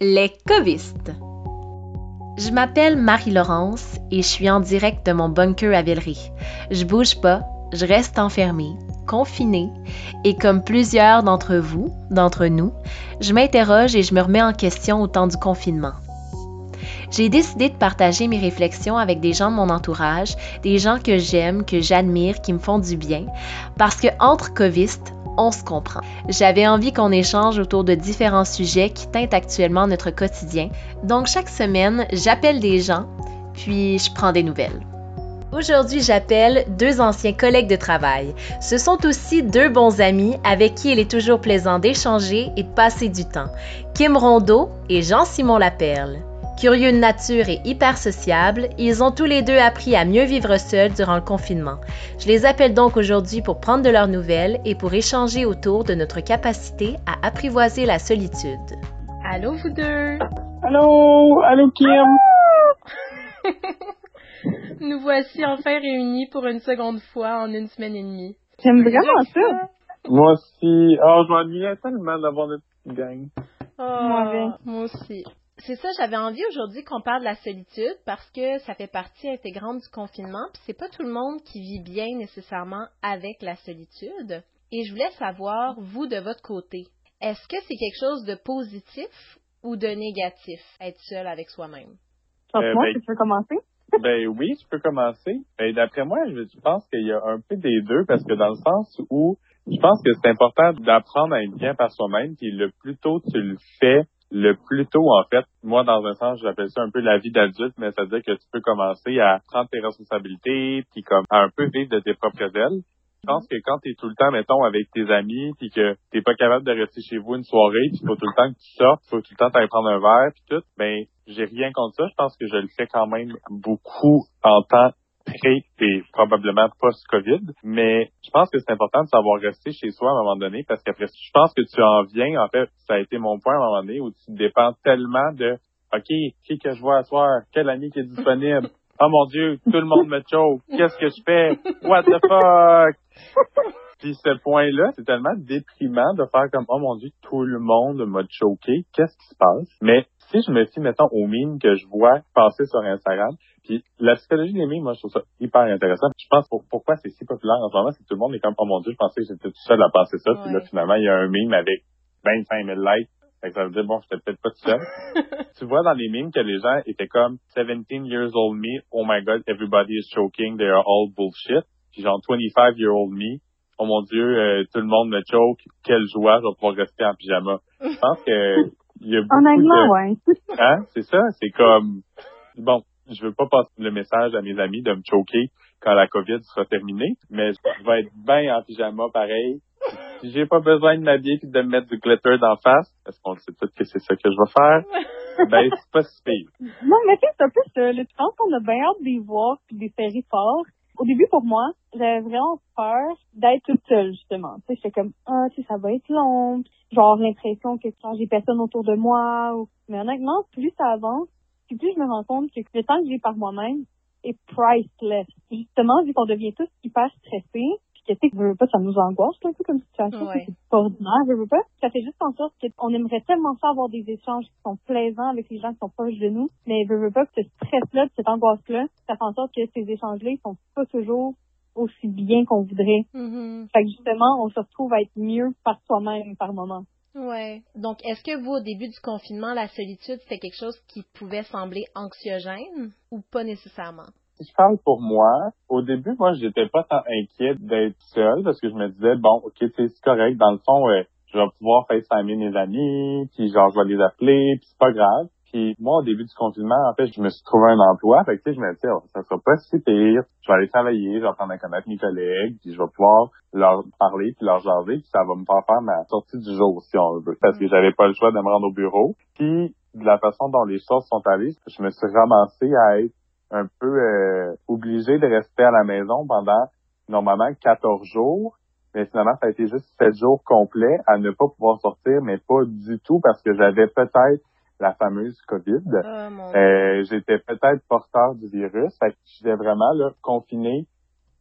Les covistes. Je m'appelle Marie-Laurence et je suis en direct de mon bunker à Villeray. Je bouge pas, je reste enfermée, confinée, et comme plusieurs d'entre vous, d'entre nous, je m'interroge et je me remets en question au temps du confinement. J'ai décidé de partager mes réflexions avec des gens de mon entourage, des gens que j'aime, que j'admire, qui me font du bien, parce que entre covistes, on se comprend. J'avais envie qu'on échange autour de différents sujets qui teintent actuellement notre quotidien. Donc chaque semaine, j'appelle des gens, puis je prends des nouvelles. Aujourd'hui, j'appelle deux anciens collègues de travail. Ce sont aussi deux bons amis avec qui il est toujours plaisant d'échanger et de passer du temps. Kim Rondeau et Jean-Simon Laperle. Curieux de nature et hyper sociables, ils ont tous les deux appris à mieux vivre seuls durant le confinement. Je les appelle donc aujourd'hui pour prendre de leurs nouvelles et pour échanger autour de notre capacité à apprivoiser la solitude. Allô vous deux! Allô! Allô Kim! Nous voici enfin réunis pour une seconde fois en une semaine et demie. J'aime vraiment ça! Moi aussi. Oh, je m'ennuyais tellement d'avoir notre petite gang. Oh, moi aussi c'est ça, j'avais envie aujourd'hui qu'on parle de la solitude parce que ça fait partie intégrante du confinement, puis c'est pas tout le monde qui vit bien nécessairement avec la solitude. Et je voulais savoir, vous de votre côté, est-ce que c'est quelque chose de positif ou de négatif, être seul avec soi-même? Euh, moi, ben, tu peux commencer? ben oui, tu peux commencer. Ben, D'après moi, je pense qu'il y a un peu des deux parce que dans le sens où je pense que c'est important d'apprendre à être bien par soi-même, puis le plus tôt tu le fais, le plus tôt, en fait, moi, dans un sens, j'appelle ça un peu la vie d'adulte, mais ça veut dire que tu peux commencer à prendre tes responsabilités, puis comme à un peu vivre de tes propres ailes. Je pense que quand tu es tout le temps, mettons, avec tes amis, puis que t'es pas capable de rester chez vous une soirée, puis faut tout le temps que tu sortes, faut tout le temps t'aller prendre un verre, puis tout, ben j'ai rien contre ça. Je pense que je le fais quand même beaucoup en temps pré et probablement post-COVID. Mais je pense que c'est important de savoir rester chez soi à un moment donné parce qu'après, je pense que tu en viens, en fait, ça a été mon point à un moment donné où tu dépends tellement de OK, qui que je vois à soir? Quel ami qui est disponible? Oh mon Dieu, tout le monde me choke. Qu'est-ce que je fais? What the fuck? Puis ce point-là, c'est tellement déprimant de faire comme oh mon Dieu, tout le monde m'a choqué. Qu'est-ce qui se passe? Mais si je me fie, mettons, aux mimes que je vois passer sur Instagram, puis la psychologie des mimes, moi, je trouve ça hyper intéressant. Je pense pour, pourquoi c'est si populaire en ce moment, c'est que tout le monde est comme, oh mon Dieu, je pensais que j'étais tout seul à penser ça. Puis là, finalement, il y a un mime avec 25 000 likes. Fait que ça veut dire, bon, j'étais peut-être pas tout seul. tu vois dans les mimes que les gens étaient comme 17 years old me, oh my god, everybody is choking, they are all bullshit. Puis genre 25 year old me, oh mon dieu, euh, tout le monde me choke, quelle joie, je vais pouvoir rester en pyjama. Je pense que il y a beaucoup Honnêtement, ouais. Hein, c'est ça, c'est comme bon, je veux pas passer le message à mes amis de me choquer quand la COVID sera terminée, mais je vais être bien en pyjama pareil. Si j'ai pas besoin de m'habiller et de me mettre du glitter d'en face, parce qu'on sait tous que c'est ça que je vais faire, ben c'est pas si pire. Non, mais tu sais, c'est un peu ça. Je pense qu'on a bien hâte d'y voir puis des séries forts. Au début, pour moi, j'avais vraiment peur d'être toute seule, justement. Tu sais, j'étais comme, ah, tu sais, ça va être long. Genre, l'impression que quand j'ai personne autour de moi. Ou... Mais honnêtement, plus ça avance, puis plus je me rends compte que le temps que j'ai par moi-même est priceless. Justement, vu qu'on devient tous hyper stressés, puis que tu sais, veux pas, ça nous angoisse un peu comme situation, c'est pas ordinaire, veux pas. Ça fait juste en sorte qu'on aimerait tellement ça avoir des échanges qui sont plaisants avec les gens qui sont proches de nous, mais veux, veux pas que ce stress-là, cette angoisse-là, ça fait en sorte que ces échanges-là, ils sont pas toujours aussi bien qu'on voudrait. Mm-hmm. Fait que justement, on se retrouve à être mieux par soi-même par moment. Ouais. Donc, est-ce que vous, au début du confinement, la solitude, c'était quelque chose qui pouvait sembler anxiogène ou pas nécessairement? Je parle pour moi, au début, moi, j'étais pas tant inquiet d'être seul parce que je me disais, bon, ok, c'est correct. Dans le fond, je vais pouvoir FaceTimer mes amis, puis genre, je vais les appeler, puis c'est pas grave. Puis moi, au début du confinement, en fait, je me suis trouvé un emploi. Fait que, tu sais, je me disais, oh, ça sera pas si pire. Je vais aller travailler, je vais apprendre à connaître mes collègues, puis je vais pouvoir leur parler, puis leur jaser, puis ça va me faire faire ma sortie du jour, si on veut. Parce que mm. j'avais pas le choix de me rendre au bureau. Puis, de la façon dont les choses sont allées, je me suis ramassé à être un peu euh, obligé de rester à la maison pendant, normalement, 14 jours. Mais finalement, ça a été juste 7 jours complets à ne pas pouvoir sortir, mais pas du tout parce que j'avais peut-être la fameuse COVID. Oh, euh, j'étais peut-être porteur du virus. Fait que j'étais vraiment là, confiné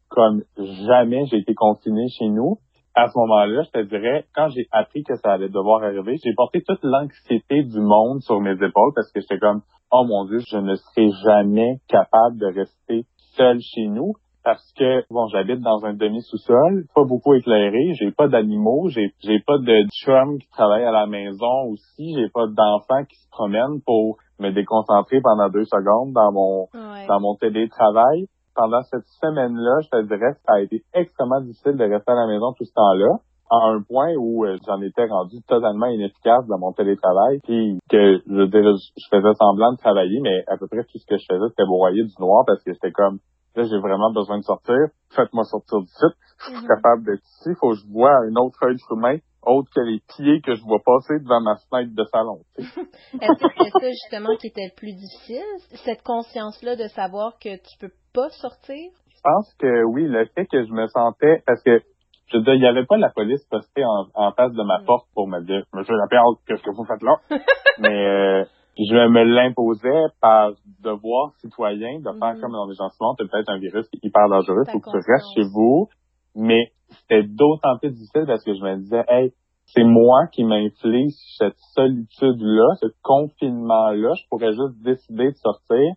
comme jamais j'ai été confiné chez nous. à ce moment-là, je te dirais, quand j'ai appris que ça allait devoir arriver, j'ai porté toute l'anxiété du monde sur mes épaules parce que j'étais comme, oh mon Dieu, je ne serai jamais capable de rester seul chez nous parce que bon, j'habite dans un demi-sous-sol, pas beaucoup éclairé, j'ai pas d'animaux, j'ai j'ai pas de chum qui travaille à la maison aussi, j'ai pas d'enfants qui se promènent pour me déconcentrer pendant deux secondes dans mon dans mon télétravail. Pendant cette semaine-là, je te dirais que ça a été extrêmement difficile de rester à la maison tout ce temps-là à un point où euh, j'en étais rendu totalement inefficace dans mon télétravail, puis que je veux dire, je faisais semblant de travailler, mais à peu près tout ce que je faisais, c'était broyer du noir parce que j'étais comme Là, j'ai vraiment besoin de sortir. Faites-moi sortir du site. Je suis mhm. capable d'être ici. Faut que je vois un autre œil chemin autre que les pieds que je vois passer devant ma fenêtre de salon. Est-ce que c'est ça justement qui était le plus difficile, cette conscience-là de savoir que tu peux pas sortir? Je pense que oui, le fait que je me sentais, parce que je veux dire, il n'y avait pas la police postée en, face de ma mhm. porte pour me dire, Monsieur Lapierre, qu'est-ce que vous faites là? Mais euh, je me l'imposais par devoir citoyen de faire mhm. comme dans les gens souvent, peut-être un virus qui est hyper dangereux, il faut que tu restes chez vous. Mais c'était d'autant plus difficile parce que je me disais, hey, c'est moi qui m'inflige cette solitude-là, ce confinement-là. Je pourrais juste décider de sortir,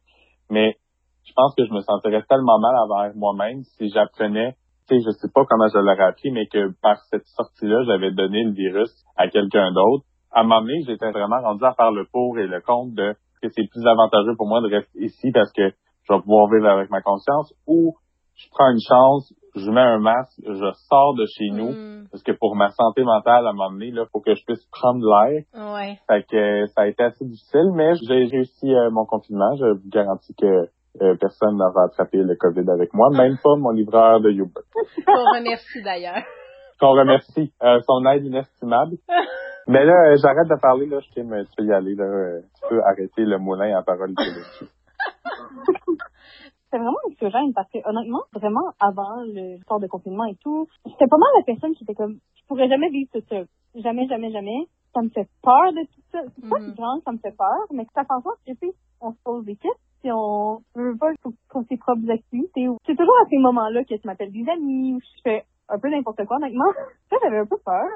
mais je pense que je me sentirais tellement mal envers moi-même si j'apprenais, tu sais, je sais pas comment je l'aurais appris, mais que par cette sortie-là, j'avais donné le virus à quelqu'un d'autre à un moment donné, j'étais vraiment rendu à faire le pour et le contre de que c'est plus avantageux pour moi de rester ici parce que je vais pouvoir vivre avec ma conscience ou je prends une chance, je mets un masque, je sors de chez nous mm. parce que pour ma santé mentale, à un moment donné, il faut que je puisse prendre l'air. Ouais. Fait que ça a été assez difficile, mais j'ai réussi euh, mon confinement. Je vous garantis que euh, personne n'a attrapé le COVID avec moi, même pas mon livreur de Uber. Qu'on remercie d'ailleurs. Qu'on remercie. Euh, son aide inestimable. Mais là, euh, j'arrête de parler, là, je me tu peux y aller, là. Euh, tu peux arrêter le moulin à parole dessus. C'est vraiment anxiogène parce que honnêtement, vraiment avant le sort de confinement et tout, j'étais pas mal la personne qui était comme je pourrais jamais vivre tout seul. Jamais, jamais, jamais. Ça me fait peur de tout ça. C'est pas mm ça me fait peur, mais que ça fait en sorte que on se pose des questions, si on veut pas pour ses propres activités. C'est toujours à ces moments-là que je m'appelle des amis ou je fais un peu n'importe quoi honnêtement. Ça, j'avais un peu peur,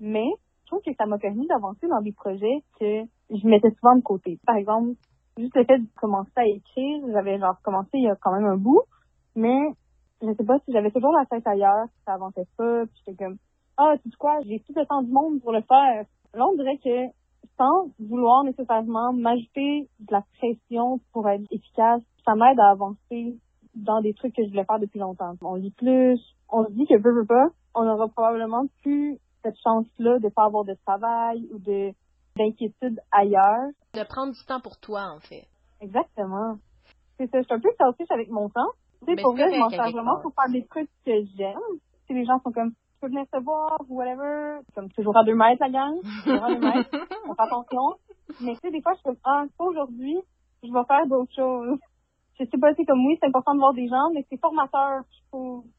mais trouve que ça m'a permis d'avancer dans des projets que je mettais souvent de côté. Par exemple, juste le fait de commencer à écrire, j'avais genre commencé il y a quand même un bout, mais je sais pas si j'avais toujours la tête ailleurs, ça avançait pas, puis j'étais comme ah, tu sais quoi, j'ai tout le temps du monde pour le faire. Là, on dirait que sans vouloir nécessairement m'ajouter de la pression pour être efficace, ça m'aide à avancer dans des trucs que je voulais faire depuis longtemps. On lit plus, on se dit que peu, peu, pas, on aura probablement plus cette chance-là de pas avoir de travail ou de d'inquiétude ailleurs. De prendre du temps pour toi, en fait. Exactement. C'est ça, je suis un peu selfish avec mon temps. Tu sais, pour vrai, je m'en sers vraiment pour faire des trucs que j'aime. Si les gens sont comme, tu peux venir te voir ou whatever, comme toujours à deux mètres, la gang. Toujours à deux mètres. On fait attention. Mais tu sais, des fois, je suis comme, ah, pas aujourd'hui, je vais faire d'autres choses. Je sais pas, c'est comme oui, c'est important de voir des gens, mais c'est formateur.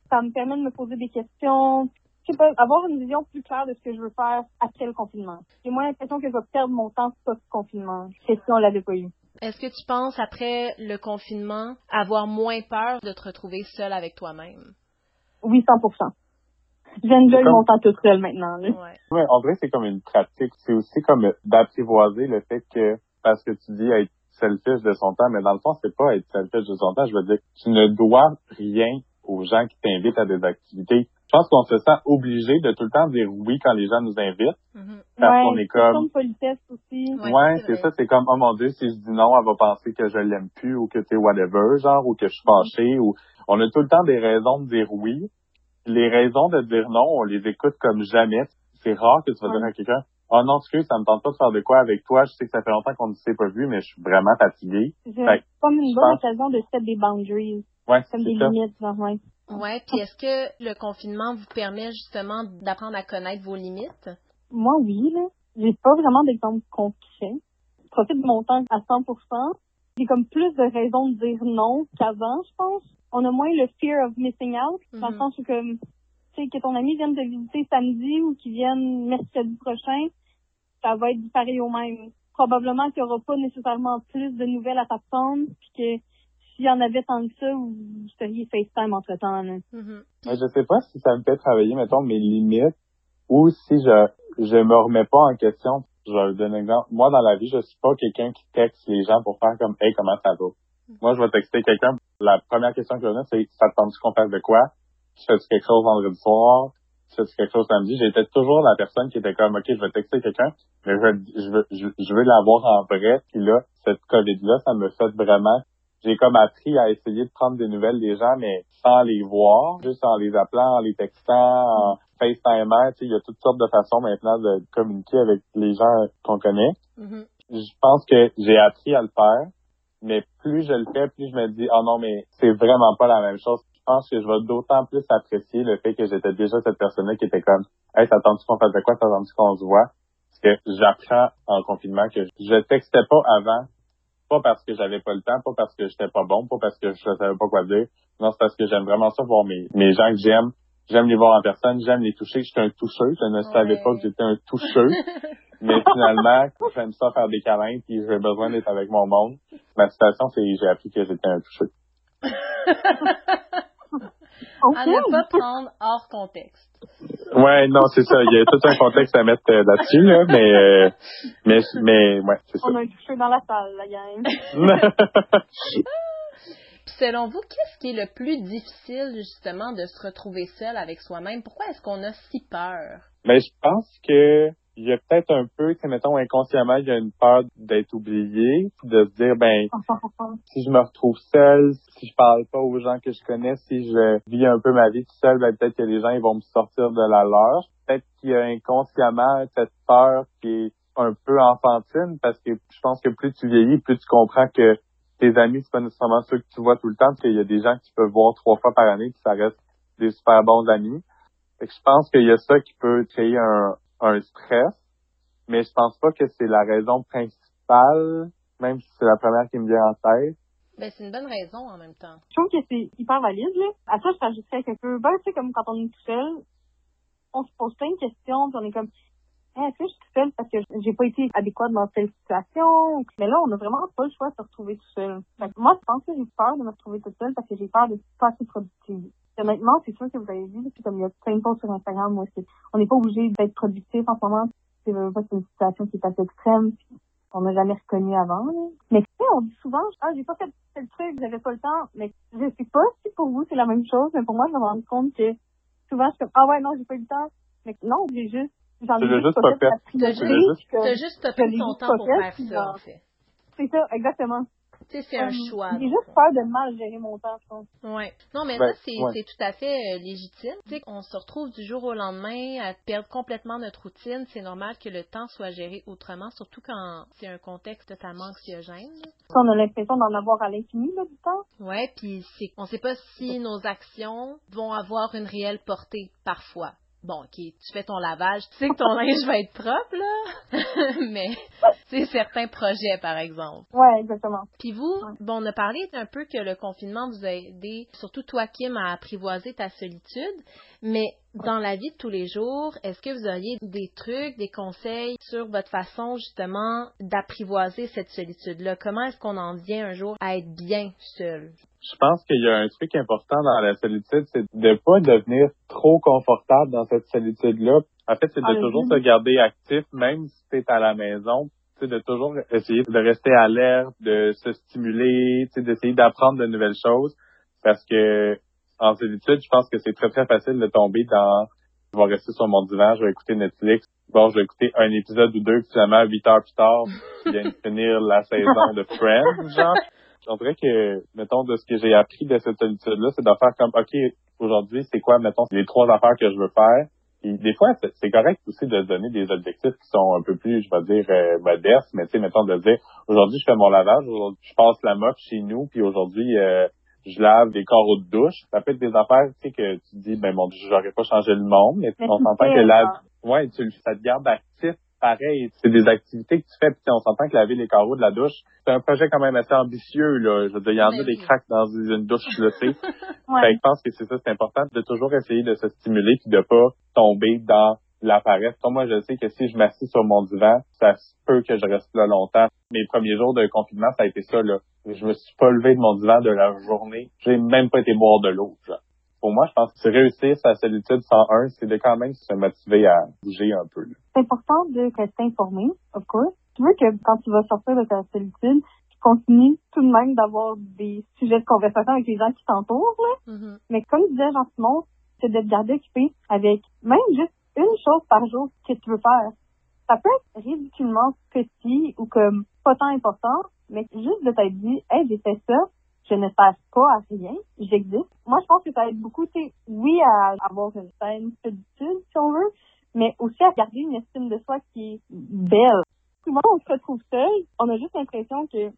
Ça me permet de me poser des questions, je sais pas, avoir une vision plus claire de ce que je veux faire après le confinement. J'ai moins l'impression que je vais perdre mon temps post-confinement que si on l'avait pas eu. Est-ce que tu penses, après le confinement, avoir moins peur de te retrouver seule avec toi-même? Oui, 100 Je viens de mon temps toute seule maintenant. Là. Ouais. en vrai, c'est comme une pratique. C'est aussi comme d'apprivoiser le fait que, parce que tu dis être selfish de son temps, mais dans le fond, c'est pas être selfish de son temps. Je veux dire, tu ne dois rien aux gens qui t'invitent à des activités. Je pense qu'on se sent obligé de tout le temps dire oui quand les gens nous invitent. Mm-hmm. Parce qu'on est comme. politesse aussi. Ouais, c'est ça. C'est comme, oh mon Dieu, si je dis non, elle va penser que je l'aime plus ou que c'est whatever, genre, ou que je suis fâché ou, on a tout le temps des raisons de dire oui. Les raisons de dire non, on les écoute comme jamais. C'est rare que tu vas dire à quelqu'un, oh non, excuse, ça me tente pas de faire de quoi avec toi. Je sais que ça fait longtemps qu'on ne s'est pas vu, mais je suis vraiment fatigué. C'est comme une bonne occasion de set des boundaries. Ouais, comme des limites, genre, ouais. Ouais, puis est-ce que le confinement vous permet justement d'apprendre à connaître vos limites? Moi, oui, là. J'ai pas vraiment d'exemple concret. Je profite de mon temps à 100%. J'ai comme plus de raisons de dire non qu'avant, je pense. On a moins le fear of missing out, dans le mhm. sens où comme, tu sais, que ton ami vienne te visiter samedi ou qu'il vienne mercredi prochain, ça va être pareil au même. Probablement qu'il n'y aura pas nécessairement plus de nouvelles à t'apprendre, puis que s'il y en avait tant que ça, vous seriez FaceTime entre-temps. là. Mhm. Mais je sais pas si ça me fait travailler, mettons, mes limites ou si je je me remets pas en question. Je vais donner un exemple. Moi, dans la vie, je suis pas quelqu'un qui texte les gens pour faire comme Hey, comment ça va? Moi, je vais texter quelqu'un. La première question que je vais donner, c'est Ça te tente qu'on fasse de quoi? Tu fais quelque chose vendredi soir? Tu fais quelque chose samedi? J'étais toujours la personne qui était comme OK, je vais texter quelqu'un, mais je veux, je veux, je, je veux l'avoir en vrai. Puis là, cette COVID-là, ça me fait vraiment j'ai comme appris à essayer de prendre des nouvelles des gens, mais sans les voir, juste en les appelant, en les textant, en sais, il y a toutes sortes de façons maintenant de communiquer avec les gens qu'on connaît. Mhm. Je pense que j'ai appris à le faire, mais plus je le fais, plus je me dis, oh non, mais c'est vraiment pas la même chose. Je pense que je vais d'autant plus apprécier le fait que j'étais déjà cette personne-là qui était comme, hey, t'attends-tu qu'on fasse de quoi? T'attends-tu qu'on se voit? Parce que j'apprends en confinement que je textais pas avant pas parce que j'avais pas le temps, pas parce que j'étais pas bon, pas parce que je savais pas quoi dire. Non, c'est parce que j'aime vraiment ça voir mes, mes gens que j'aime. J'aime les voir en personne, j'aime les toucher. J'étais un toucheux. Je ne savais pas que j'étais un toucheux. Mais finalement, j'aime ça faire des câlins puis j'ai besoin d'être avec mon monde. Ma situation, c'est j'ai appris que j'étais un toucheux. À ne pas prendre hors contexte. Ouais, non, c'est ça. Il y a tout un contexte à mettre euh, là-dessus, là, mais, euh, mais, mais, ouais, c'est ça. On a un touché dans la salle, la gang. Puis selon vous, qu'est-ce qui est le plus difficile justement de se retrouver seul avec soi-même? Pourquoi est-ce qu'on a si peur? Mais je pense que il y a peut-être un peu, tu mettons, inconsciemment, il y a une peur d'être oublié, puis de se dire, ben, si je me retrouve seul, si je parle pas aux gens que je connais, si je vis un peu ma vie tout seul, ben, peut-être que les gens, ils vont me sortir de la leur. Peut-être qu'il y a inconsciemment cette peur qui est un peu enfantine, parce que je pense que plus tu vieillis, plus tu comprends que tes amis, c'est pas nécessairement ceux que tu vois tout le temps, parce qu'il y a des gens que tu peux voir trois fois par année, qui ça reste des super bons amis. Fait que je pense qu'il y a ça qui peut créer un, un stress, mais je pense pas que c'est la raison principale, même si c'est la première qui me vient en tête. Ben, c'est une bonne raison en même temps. Je trouve que c'est hyper valide, là. À ça, je rajouterais quelque peu, ben, tu sais, comme quand on est tout seul, on se pose plein de questions, puis on est comme, Hey, est-ce que je suis toute seule parce que j'ai pas été adéquate dans telle situation? Mais là, on a vraiment pas le choix de se retrouver tout seul. Fait que moi, je pense que j'ai peur de me retrouver toute seule parce que j'ai peur de pas assez productive. Honnêtement, c'est sûr que vous avez vu, c'est comme il y a plein de posts sur Instagram où est-ce que on n'est pas obligé d'être productif en ce moment. C'est vraiment pas une situation qui est assez extrême. puis On n'a jamais reconnu avant. là. Mais tu sais, on dit souvent, ah, j'ai pas fait tel truc, j'avais pas le temps. Mais je sais pas si pour vous c'est la même chose, mais pour moi, je me rends compte que souvent, je suis comme, ah ouais, non, j'ai pas eu le temps. Mais non, j'ai juste, j'en ai Tu l'as juste juste pas fait. T'as juste- puis juste ton temps pour faire puis ça, en fait. C'est ça, exactement. Tu sais, c'est un choix. J'ai juste peur de mal gérer mon temps, je pense. Ouais. Non, mais Ben, ça, c'est ouais. c'est tout à fait euh, légitime. Tu sais, on se retrouve du jour au lendemain à perdre complètement notre routine. C'est normal que le temps soit géré autrement, surtout quand c'est un contexte totalement anxiogène. On a l'impression d'en avoir à l'infini, là, du temps. Ouais, puis c'est on sait pas si nos actions vont avoir une réelle portée parfois. Bon, ok, tu fais ton lavage, tu sais que ton linge va être propre là, mais c'est certains projets par exemple. Ouais, exactement. Puis vous, bon, on a parlé un peu que le confinement vous a aidé, surtout toi Kim, à apprivoiser ta solitude, mais dans la vie de tous les jours, est-ce que vous auriez des trucs, des conseils sur votre façon justement d'apprivoiser cette solitude-là? Comment est-ce qu'on en vient un jour à être bien seul? Je pense qu'il y a un truc important dans la solitude, c'est de pas devenir trop confortable dans cette solitude-là. En fait, c'est de Ah, toujours oui. se garder actif, même si tu es à la maison. Tu sais, de toujours essayer de rester alerte, de se stimuler, d'essayer d'apprendre de nouvelles choses. Parce que en solitude, je pense que c'est très, très facile de tomber dans je vais rester sur mon divan, je vais écouter Netflix. Bon, je vais écouter un épisode ou deux, puis finalement, huit heures plus tard, je viens de finir la saison de Friends, genre. On dirait que, mettons, de ce que j'ai appris de cette solitude-là, c'est de faire comme, OK, aujourd'hui, c'est quoi, mettons, les trois affaires que je veux faire? Et des fois, c'est correct aussi de donner des objectifs qui sont un peu plus, je vais dire, euh, modestes, mais tu sais, mettons, de dire, aujourd'hui, je fais mon lavage, aujourd'hui, je passe la mop chez nous, puis aujourd'hui, euh, je lave des carreaux de douche. Ça peut être des affaires, tu sais, que tu dis, ben, mon Dieu, j'aurais pas changé le monde, mais Mais on s'entend que la, genre. ouais, tu, ça te garde actif pareil. C'est des activités que tu fais, puis on s'entend que laver les carreaux de la douche, c'est un projet quand même assez ambitieux, là. Je veux dire, il y en a des cracks dans une douche, là, tu sais. Fait que je pense que c'est ça, c'est important de toujours essayer de se stimuler puis de pas tomber dans la paresse. Moi, je sais que si je m'assis sur mon divan, ça se peut que je reste là longtemps. Mes premiers jours de confinement, ça a été ça, là. Je me suis pas levé de mon divan de la journée. J'ai même pas été boire de l'eau, Pour moi, je pense que réussir sa solitude 101, c'est de quand même se motiver à bouger un peu. C'est important de rester informé, of course. Tu veux que quand tu vas sortir de ta solitude, tu continues tout de même d'avoir des sujets de conversation avec les gens qui t'entourent, là. Mhm. Mais comme disait Jean-Simon, c'est de te garder occupé avec même juste une chose par jour que tu veux faire. Ça peut être ridiculement petit ou comme pas tant important, mais juste de t'être dit, hey, j'ai fait ça, je ne passe pas à rien, j'existe. Moi, je pense que ça aide beaucoup, tu oui, à avoir une scène solitude, si on veut, mais aussi à garder une estime de soi qui est belle. Souvent, on se retrouve seul, on a juste l'impression que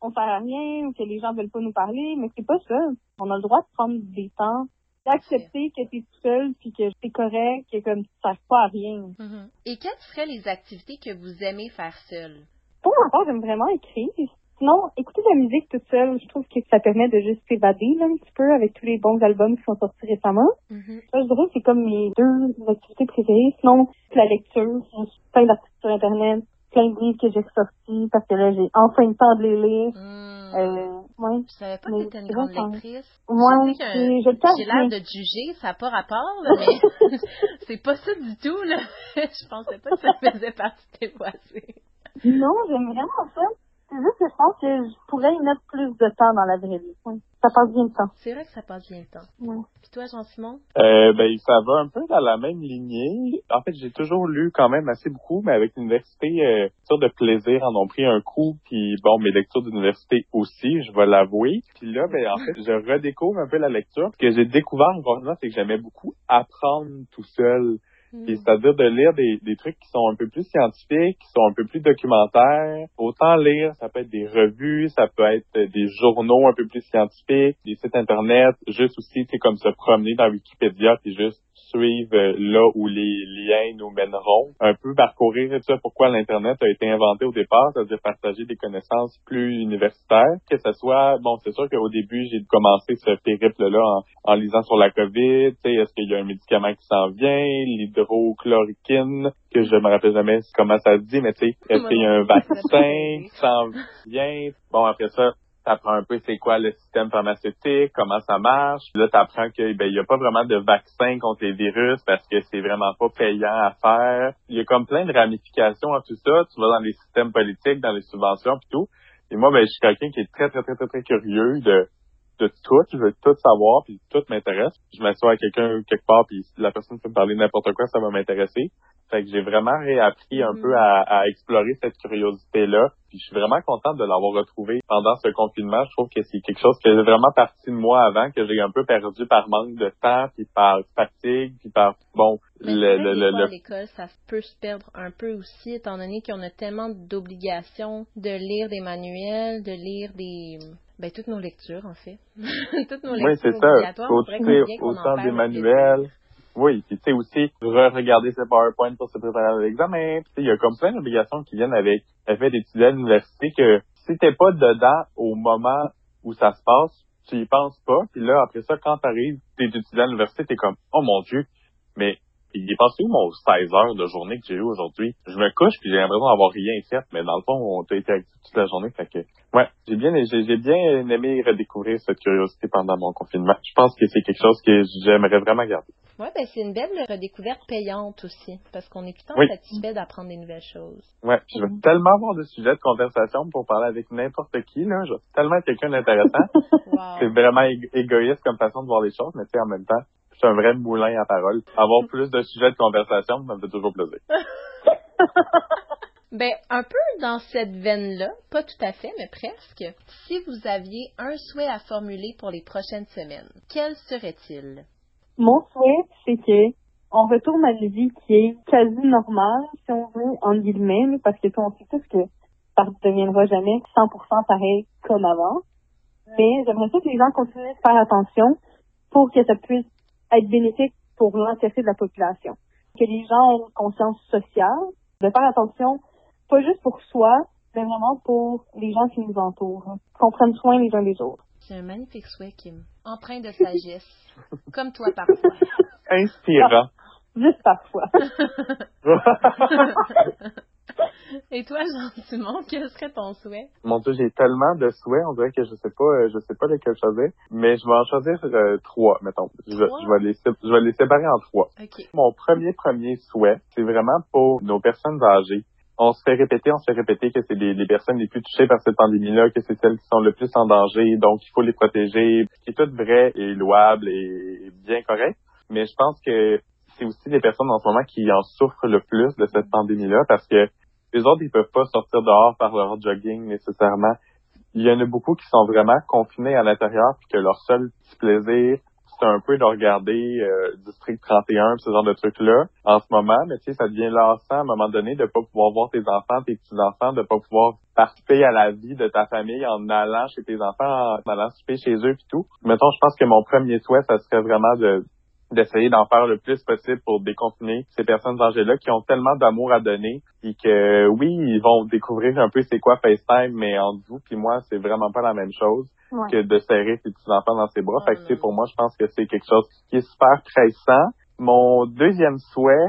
on sert à rien ou que les gens veulent pas nous parler, mais c'est pas ça. On a le droit de prendre des temps d'accepter que tu es tout seul puis que c'est correct, que comme tu sers pas à rien. Mhm. Et quelles seraient les activités que vous aimez faire seul? Pour ma part, j'aime vraiment écrire. Sinon, écouter de la musique toute seule, je trouve que ça permet de juste s'évader un petit peu avec tous les bons albums qui sont sortis récemment. Mhm. Ça, je dirais que c'est comme mes deux activités préférées. Sinon, la lecture, plein d'articles sur Internet, plein de livres que j'ai sortis parce que là, j'ai enfin le temps de les lire. Hmm. Euh, ouais. Je savais pas que t'étais une c'est grande lectrice. Cache J'ai l'air de juger, ça n'a pas rapport, là, mais c'est pas ça du tout, là. je pensais pas que ça faisait partie de tes voisins. Non, j'aime vraiment ça. C'est juste que je pense que je pourrais y mettre plus de temps dans la vraie vie. Ça passe bien le temps. C'est vrai que ça passe bien le temps. Ouais. Puis toi, Jean-Simon? Euh, ben, ça va un peu dans la même lignée. En fait, j'ai toujours lu quand même assez beaucoup, mais avec l'université, euh, sur de plaisir en ont pris un coup. Puis bon, mes lectures d'université aussi, je vais l'avouer. Puis là, ben, en fait, je redécouvre un peu la lecture. Ce que j'ai découvert fois, c'est que j'aimais beaucoup apprendre tout seul. Puis c'est-à-dire de lire des, des trucs qui sont un peu plus scientifiques, qui sont un peu plus documentaires. Autant lire, ça peut être des revues, ça peut être des journaux un peu plus scientifiques, des sites internet, juste aussi, c'est comme se promener dans Wikipédia puis juste suivre euh, là où les liens nous mèneront. Un peu parcourir tout ça, pourquoi l'Internet a été inventé au départ, c'est-à-dire partager des connaissances plus universitaires. Que ce soit, bon, c'est sûr qu'au début, j'ai commencé ce périple-là en, en lisant sur la COVID, tu sais, est-ce qu'il y a un médicament qui s'en vient, l'hydrochloroquine, que je me rappelle jamais comment ça se dit, mais tu sais, est-ce qu'il y a un vaccin qui s'en vient? Bon, après ça, t'apprends un peu c'est quoi le système pharmaceutique, comment ça marche. Là, t'apprends que ben y a pas vraiment de vaccin contre les virus parce que c'est vraiment pas payant à faire. Il y a comme plein de ramifications à tout ça. Tu vas dans les systèmes politiques, dans les subventions puis tout. Et moi, ben je suis quelqu'un qui est très très très très très curieux de de tout, je veux tout savoir, puis tout m'intéresse. Je m'assois à quelqu'un quelque part, puis si la personne peut me parler n'importe quoi, ça va m'intéresser. Fait que j'ai vraiment réappris un peu à, à explorer cette curiosité-là. Puis je suis vraiment contente de l'avoir retrouvé pendant ce confinement. Je trouve que c'est quelque chose qui est vraiment parti de moi avant, que j'ai un peu perdu par manque de temps, puis par fatigue, puis par bon Mais le le le, l'école, ça peut se perdre un peu aussi, étant donné qu'on a tellement d'obligations de lire des manuels, de lire des... Ben, toutes nos lectures, en fait. toutes nos lectures Oui, c'est ça. autant perd des manuels. Oui, puis tu sais aussi re-regarder ses PowerPoint pour se préparer à l'examen. Il y a comme plein d'obligations qui viennent avec le fait d'étudier à l'université que si t'es pas dedans au moment où ça se passe, tu y penses pas. Puis là, après ça, quand t'arrives, t'es étudiant à l'université, t'es comme Oh mon Dieu, mais il est passé où mon 16 heures de journée que j'ai eu aujourd'hui? Je me couche puis j'ai l'impression d'avoir rien fait, mais dans le fond, on t'a été actif toute la journée. Fait que ouais, j'ai bien j'ai, j'ai bien aimé redécouvrir cette curiosité pendant mon confinement. Je pense que c'est quelque chose que j'aimerais vraiment garder. Ouais, ben, c'est une belle redécouverte payante aussi, parce qu'on est tout le temps Oui. satisfait d'apprendre des nouvelles choses. Ouais, je vais tellement avoir de sujets de conversation pour parler avec n'importe qui, là. Je vais tellement être quelqu'un d'intéressant. Wow. c'est vraiment ég- égoïste comme façon de voir les choses, mais tu sais, en même temps, je suis un vrai moulin à parole. Avoir plus de sujets de conversation, ça me fait toujours plaisir. Ben, un peu dans cette veine-là, pas tout à fait, mais presque. Si vous aviez un souhait à formuler pour les prochaines semaines, quel serait-il? Mon souhait, c'est que on retourne à une vie qui est quasi normale, si on veut, en guillemets, parce que on sait tous que ça ne deviendra jamais 100% pareil comme avant. Mais j'aimerais ça que les gens continuent de faire attention pour que ça puisse être bénéfique pour l'entièreté de la population. Que les gens aient une conscience sociale, de faire attention, pas juste pour soi, mais vraiment pour les gens qui nous entourent. Qu'on prenne soin les uns des autres. C'est un magnifique souhait, Kim. Empreint de sagesse. comme toi parfois. Inspirant. Juste parfois. Et toi, Jean-Simon, quel serait ton souhait? Mon Dieu, j'ai tellement de souhaits, on dirait que je sais pas, euh, je sais pas lesquels choisir, mais je vais en choisir euh, trois, mettons. Je, vais- je vais les, sé- je vais les séparer en trois. OK. Mon premier premier souhait, c'est vraiment pour nos personnes âgées. On se fait répéter, on se fait répéter que c'est les, les personnes les plus touchées par cette pandémie-là, que c'est celles qui sont le plus en danger, donc il faut les protéger, ce qui est tout vrai et louable et bien correct. Mais je pense que c'est aussi les personnes en ce moment qui en souffrent le plus de cette pandémie-là parce que les autres, ils peuvent pas sortir dehors par leur jogging nécessairement. Il y en a beaucoup qui sont vraiment confinés à l'intérieur puis que leur seul petit plaisir, c'est un peu de regarder euh, District 31, ce genre de trucs-là en ce moment, mais tu sais, ça devient lassant à un moment donné de pas pouvoir voir tes enfants, tes petits-enfants, de pas pouvoir participer à la vie de ta famille en allant chez tes enfants, en allant souper chez eux puis tout. Mettons, je pense que mon premier souhait, ça serait vraiment de d'essayer d'en faire le plus possible pour déconfiner ces personnes âgées-là qui ont tellement d'amour à donner et que oui, ils vont découvrir un peu c'est quoi FaceTime, mais entre vous puis moi, c'est vraiment pas la même chose Ouais. que de serrer ses petits-enfants dans ses bras. Fait que, tu sais, non. pour moi, je pense que c'est quelque chose qui est super pressant. Mon deuxième souhait,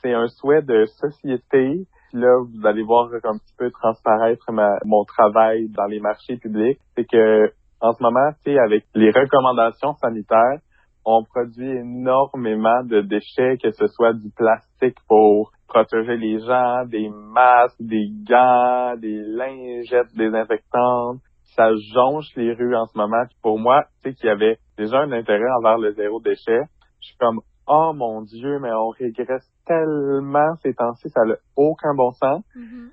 c'est un souhait de société. Là, vous allez voir un petit peu transparaître ma- mon travail dans les marchés publics. C'est que, en ce moment, tu sais, avec les recommandations sanitaires, on produit énormément de déchets, que ce soit du plastique pour protéger les gens, des masques, des gants, des lingettes désinfectantes. Ça jonche les rues en ce moment. Puis pour moi, tu sais qu'il y avait déjà un intérêt envers le zéro déchet. Je suis comme, oh mon Dieu, mais on régresse tellement ces temps-ci, ça n'a aucun bon sens.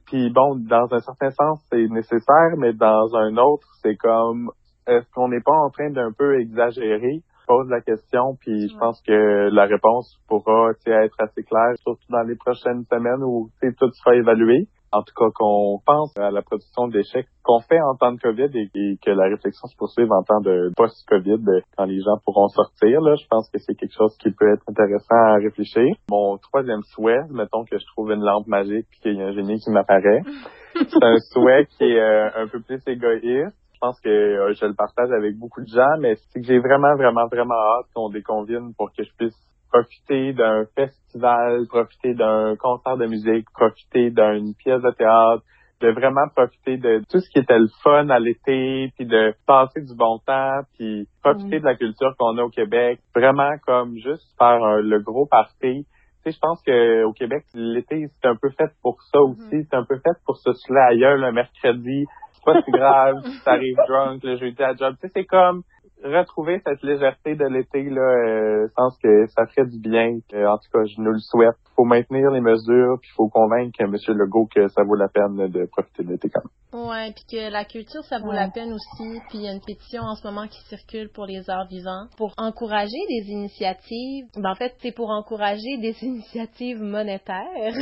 Puis bon, dans un certain sens, c'est nécessaire, mais dans un autre, c'est comme, est-ce qu'on n'est pas en train d'un peu exagérer? Je pose la question, puis je pense que la réponse pourra être assez claire, surtout dans les prochaines semaines où tout sera évalué. En tout cas, qu'on pense à la production de déchets qu'on fait en temps de COVID et, et que la réflexion se poursuive en temps de post-COVID, quand les gens pourront sortir. Là, je pense que c'est quelque chose qui peut être intéressant à réfléchir. Mon troisième souhait, mettons que je trouve une lampe magique puis qu'il y a un génie qui m'apparaît, c'est un souhait qui est euh, un peu plus égoïste. Je pense que euh, je le partage avec beaucoup de gens, mais c'est que j'ai vraiment, vraiment, vraiment hâte qu'on déconvine pour que je puisse profiter d'un festival, profiter d'un concert de musique, profiter d'une pièce de théâtre, de vraiment profiter de tout ce qui était le fun à l'été, puis de passer du bon temps, puis profiter de la culture qu'on a au Québec, vraiment comme juste faire un- le gros party. Tu sais, je pense que au Québec, l'été, c'est un peu fait pour ça aussi. C'est un peu fait pour se saouler ailleurs le mercredi. C'est pas si grave si t'arrives drunk le jeudi à job. Tu sais, c'est comme retrouver cette légèreté de l'été, là, euh, je pense que ça ferait du bien. Euh, en tout cas, je nous le souhaite. faut maintenir les mesures, puis il faut convaincre M. Legault que ça vaut la peine de profiter de l'été quand même. Ouais, puis que la culture, ça vaut Ouais. la peine aussi. Puis il y a une pétition en ce moment qui circule pour les arts vivants pour encourager des initiatives. Ben, en fait, c'est pour encourager des initiatives monétaires.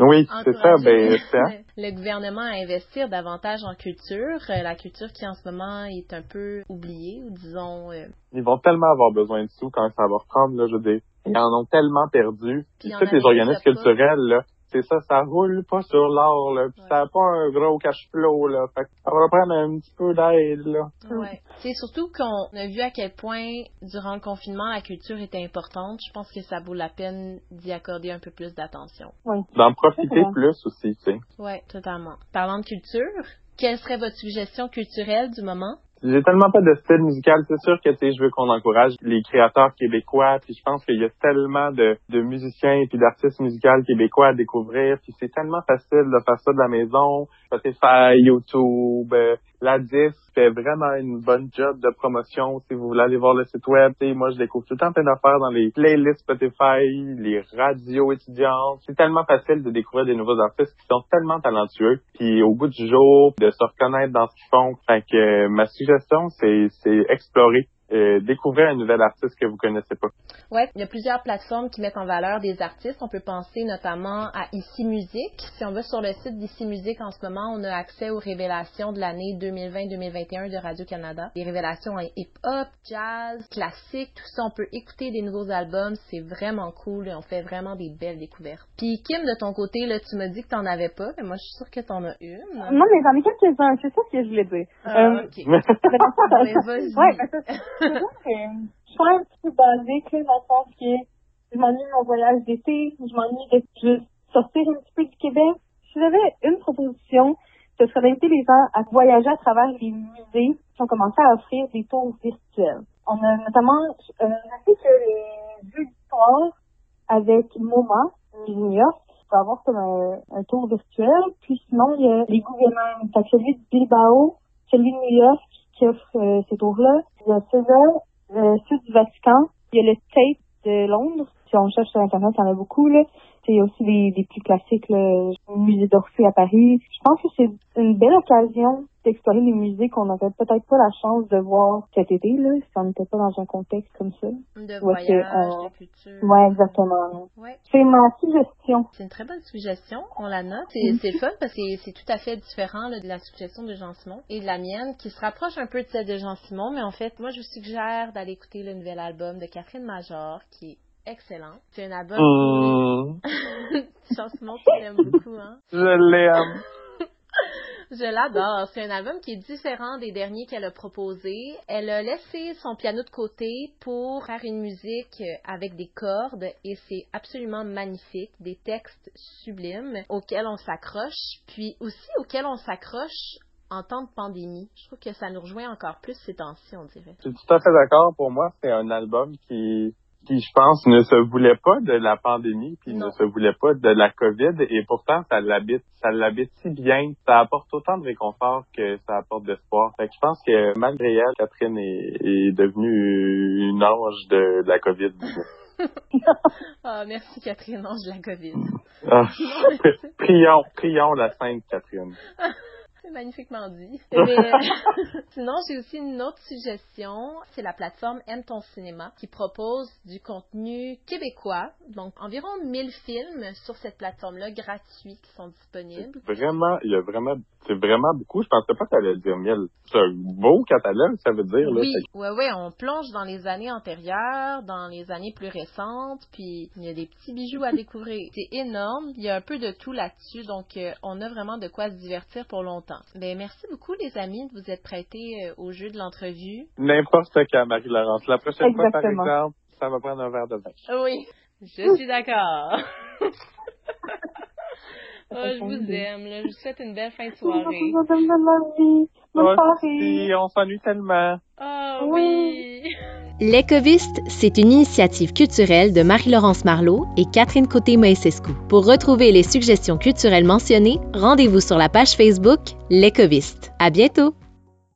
Oui, c'est ça. Ben, hein? le gouvernement à investir davantage en culture. Euh, La culture qui en ce moment est un peu oubliée, ou disons. euh, Ils vont tellement avoir besoin de sous quand ça va reprendre, là, je veux dire. Ils en ont tellement perdu. Puis Tous les organismes culturels, là, c'est ça, ça roule pas sur l'or, là, puis Ouais. ça n'a pas un gros cash flow, là. Fait que ça va prendre un petit peu d'aide, là. Ouais. C'est surtout qu'on a vu à quel point, durant le confinement, la culture était importante. Je pense que ça vaut la peine d'y accorder un peu plus d'attention. Oui. D'en profiter plus aussi, tu sais. Ouais, totalement. Parlant de culture, quelle serait votre suggestion culturelle du moment? J'ai tellement pas de style musical, c'est sûr que tu sais, je veux qu'on encourage les créateurs québécois, puis je pense qu'il y a tellement de, de musiciens et d'artistes musicaux québécois à découvrir, puis c'est tellement facile de faire ça de la maison, Spotify, YouTube, euh, la disque fait vraiment une bonne job de promotion. Si vous voulez aller voir le site web, moi je découvre tout le temps plein d'affaires dans les playlists Spotify, les radios étudiantes, c'est tellement facile de découvrir des nouveaux artistes qui sont tellement talentueux, puis au bout du jour, de se reconnaître dans ce qu'ils font, fait que ma suggestion c'est explorer euh, découvrir un nouvel artiste que vous connaissez pas. Ouais, il y a plusieurs plateformes qui mettent en valeur des artistes. On peut penser notamment à Ici Musique. Si on va sur le site d'Ici Musique en ce moment, on a accès aux révélations de l'année 2020-2021 de Radio-Canada. Des révélations en hip-hop, jazz, classique, tout ça. On peut écouter des nouveaux albums. C'est vraiment cool et on fait vraiment des belles découvertes. Puis Kim, de ton côté, là, tu m'as dit que t'en avais pas, mais moi je suis sûre que t'en as une. Non, mais j'en ai quelques-uns, c'est ça ce que je voulais dire. Ah, Euh. Ouais, ben, je suis un petit peu basique, là, dans le sens que je m'ennuie mon voyage d'été, je m'ennuie de juste sortir un petit peu du Québec. Si j'avais une proposition, ce serait d'inviter les gens à voyager à travers les musées qui ont commencé à offrir des tours virtuels. On a notamment, euh, que les jeux d'histoire avec MoMA, New York, va avoir comme un, tour virtuel. Puis sinon, il y a les gouvernements. Fait celui de Bilbao, celui de New York qui offre euh, ces tours-là. Il y a celui-là, euh, celui du Vatican. Il y a le Tate de Londres. Si on cherche sur Internet, il y en a beaucoup, là. Il y a aussi des, des plus classiques, le musée d'Orsay à Paris. Je pense que c'est une belle occasion d'explorer les musées qu'on n'aurait peut-être pas la chance de voir cet été, là, si on n'était pas dans un contexte comme ça. De voyage, de culture. Ouais, exactement. Ouais. C'est ma suggestion. C'est une très bonne suggestion, on la note. C'est c'est fun parce que c'est tout à fait différent là, de la suggestion de Jean Simon et de la mienne, qui se rapproche un peu de celle de Jean Simon, mais en fait, moi, je vous suggère d'aller écouter le nouvel album de Catherine Major, qui est excellent. C'est un album. Mmh. Simon, tu l'aimes beaucoup, hein? Je l'aime. Je l'adore. C'est un album qui est différent des derniers qu'elle a proposés. Elle a laissé son piano de côté pour faire une musique avec des cordes et c'est absolument magnifique. Des textes sublimes auxquels on s'accroche, puis aussi auxquels on s'accroche en temps de pandémie. Je trouve que ça nous rejoint encore plus ces temps-ci, on dirait. Je suis tout à fait d'accord. Pour moi, c'est un album qui qui, je pense, ne se voulait pas de la pandémie, puis ne se voulait pas de la COVID, et pourtant, ça l'habite, ça l'habite si bien. Ça apporte autant de réconfort que ça apporte d'espoir. Fait que je pense que malgré elle, Catherine est, est devenue une ange de, la COVID. oh, merci Catherine, ange de la COVID. Ah, prions, prions la Sainte Catherine. C'est magnifiquement dit. Euh, sinon, j'ai aussi une autre suggestion. C'est la plateforme Aime ton cinéma qui propose du contenu québécois. Donc, environ 1000 films sur cette plateforme-là gratuits qui sont disponibles. Vraiment, il y a vraiment c'est vraiment beaucoup. Je pensais pas que ça allait dire 1000. C'est un beau catalogue, ça veut dire. Là. Oui, oui, oui. On plonge dans les années antérieures, dans les années plus récentes, puis il y a des petits bijoux à découvrir. C'est énorme. Il y a un peu de tout là-dessus, donc euh, on a vraiment de quoi se divertir pour longtemps. Ben, merci beaucoup, les amis, de vous être prêtés euh, au jeu de l'entrevue. N'importe quand, Marie-Laurence. La prochaine fois, par exemple, ça va prendre un verre de vin. Oui, je suis d'accord. Oh, je vous aime. Là. Je vous souhaite une belle fin de soirée. Bonne soirée. on s'ennuie tellement. Oh oui. L'Écoviste, c'est une initiative culturelle de Marie-Laurence Marlot et Catherine Côté-Moïsescu. Pour retrouver les suggestions culturelles mentionnées, rendez-vous sur la page Facebook L'Écoviste. À bientôt!